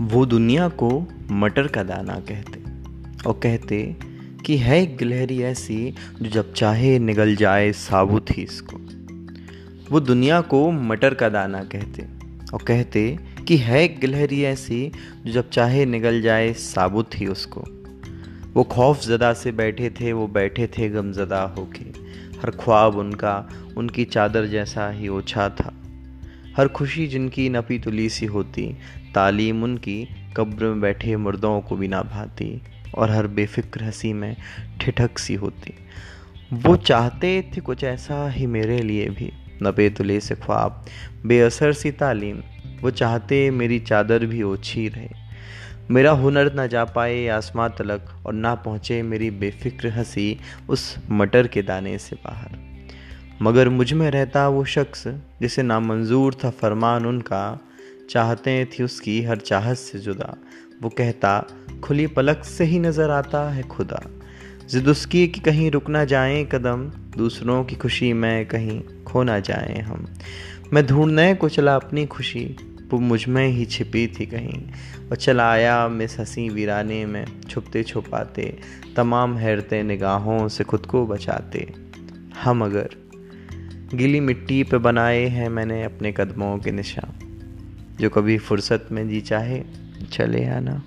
वो दुनिया को मटर का दाना कहते और कहते कि है एक गिलहरी ऐसी जो जब चाहे निगल जाए साबुत ही इसको। वो दुनिया को मटर का दाना कहते और कहते कि है एक गिलहरी ऐसी जो जब चाहे निगल जाए साबुत ही उसको। वो खौफ ज़दा से बैठे थे, वो बैठे थे गमज़दा होके। हर ख्वाब उनका, उनकी चादर जैसा ही ओछा था। हर खुशी जिनकी नपी तुली सी होती, तालीम उनकी कब्र में बैठे मुर्दों को भी ना भाती, और हर बेफिक्र हँसी में ठिठक सी होती। वो चाहते थे कुछ ऐसा ही मेरे लिए भी नपे तुले से ख्वाब, बेअसर सी तालीम। वो चाहते मेरी चादर भी ओछी रहे। मेरा हुनर ना जा पाए आसमां तलक, और ना पहुँचे मेरी बेफिक्र हँसी उस मटर के दाने से बाहर। मगर मुझमें रहता वो शख्स, जिसे नामंजूर था फरमान उनका। चाहते थी उसकी हर चाहत से जुदा। वो कहता, खुली पलक से ही नज़र आता है खुदा। जिद उसकी कि कहीं रुक ना जाएँ कदम, दूसरों की खुशी में कहीं खो ना जाएँ हम। मैं ढूँढने को चला अपनी खुशी, वो मुझमें ही छिपी थी कहीं। और चला आया मिस हँसी वीराने में, छुपते छुपाते, तमाम हैरते निगाहों से खुद को बचाते। हम अगर गीली मिट्टी पे बनाए हैं मैंने अपने कदमों के निशान। जो कभी फुर्सत में जी चाहे, चले आना।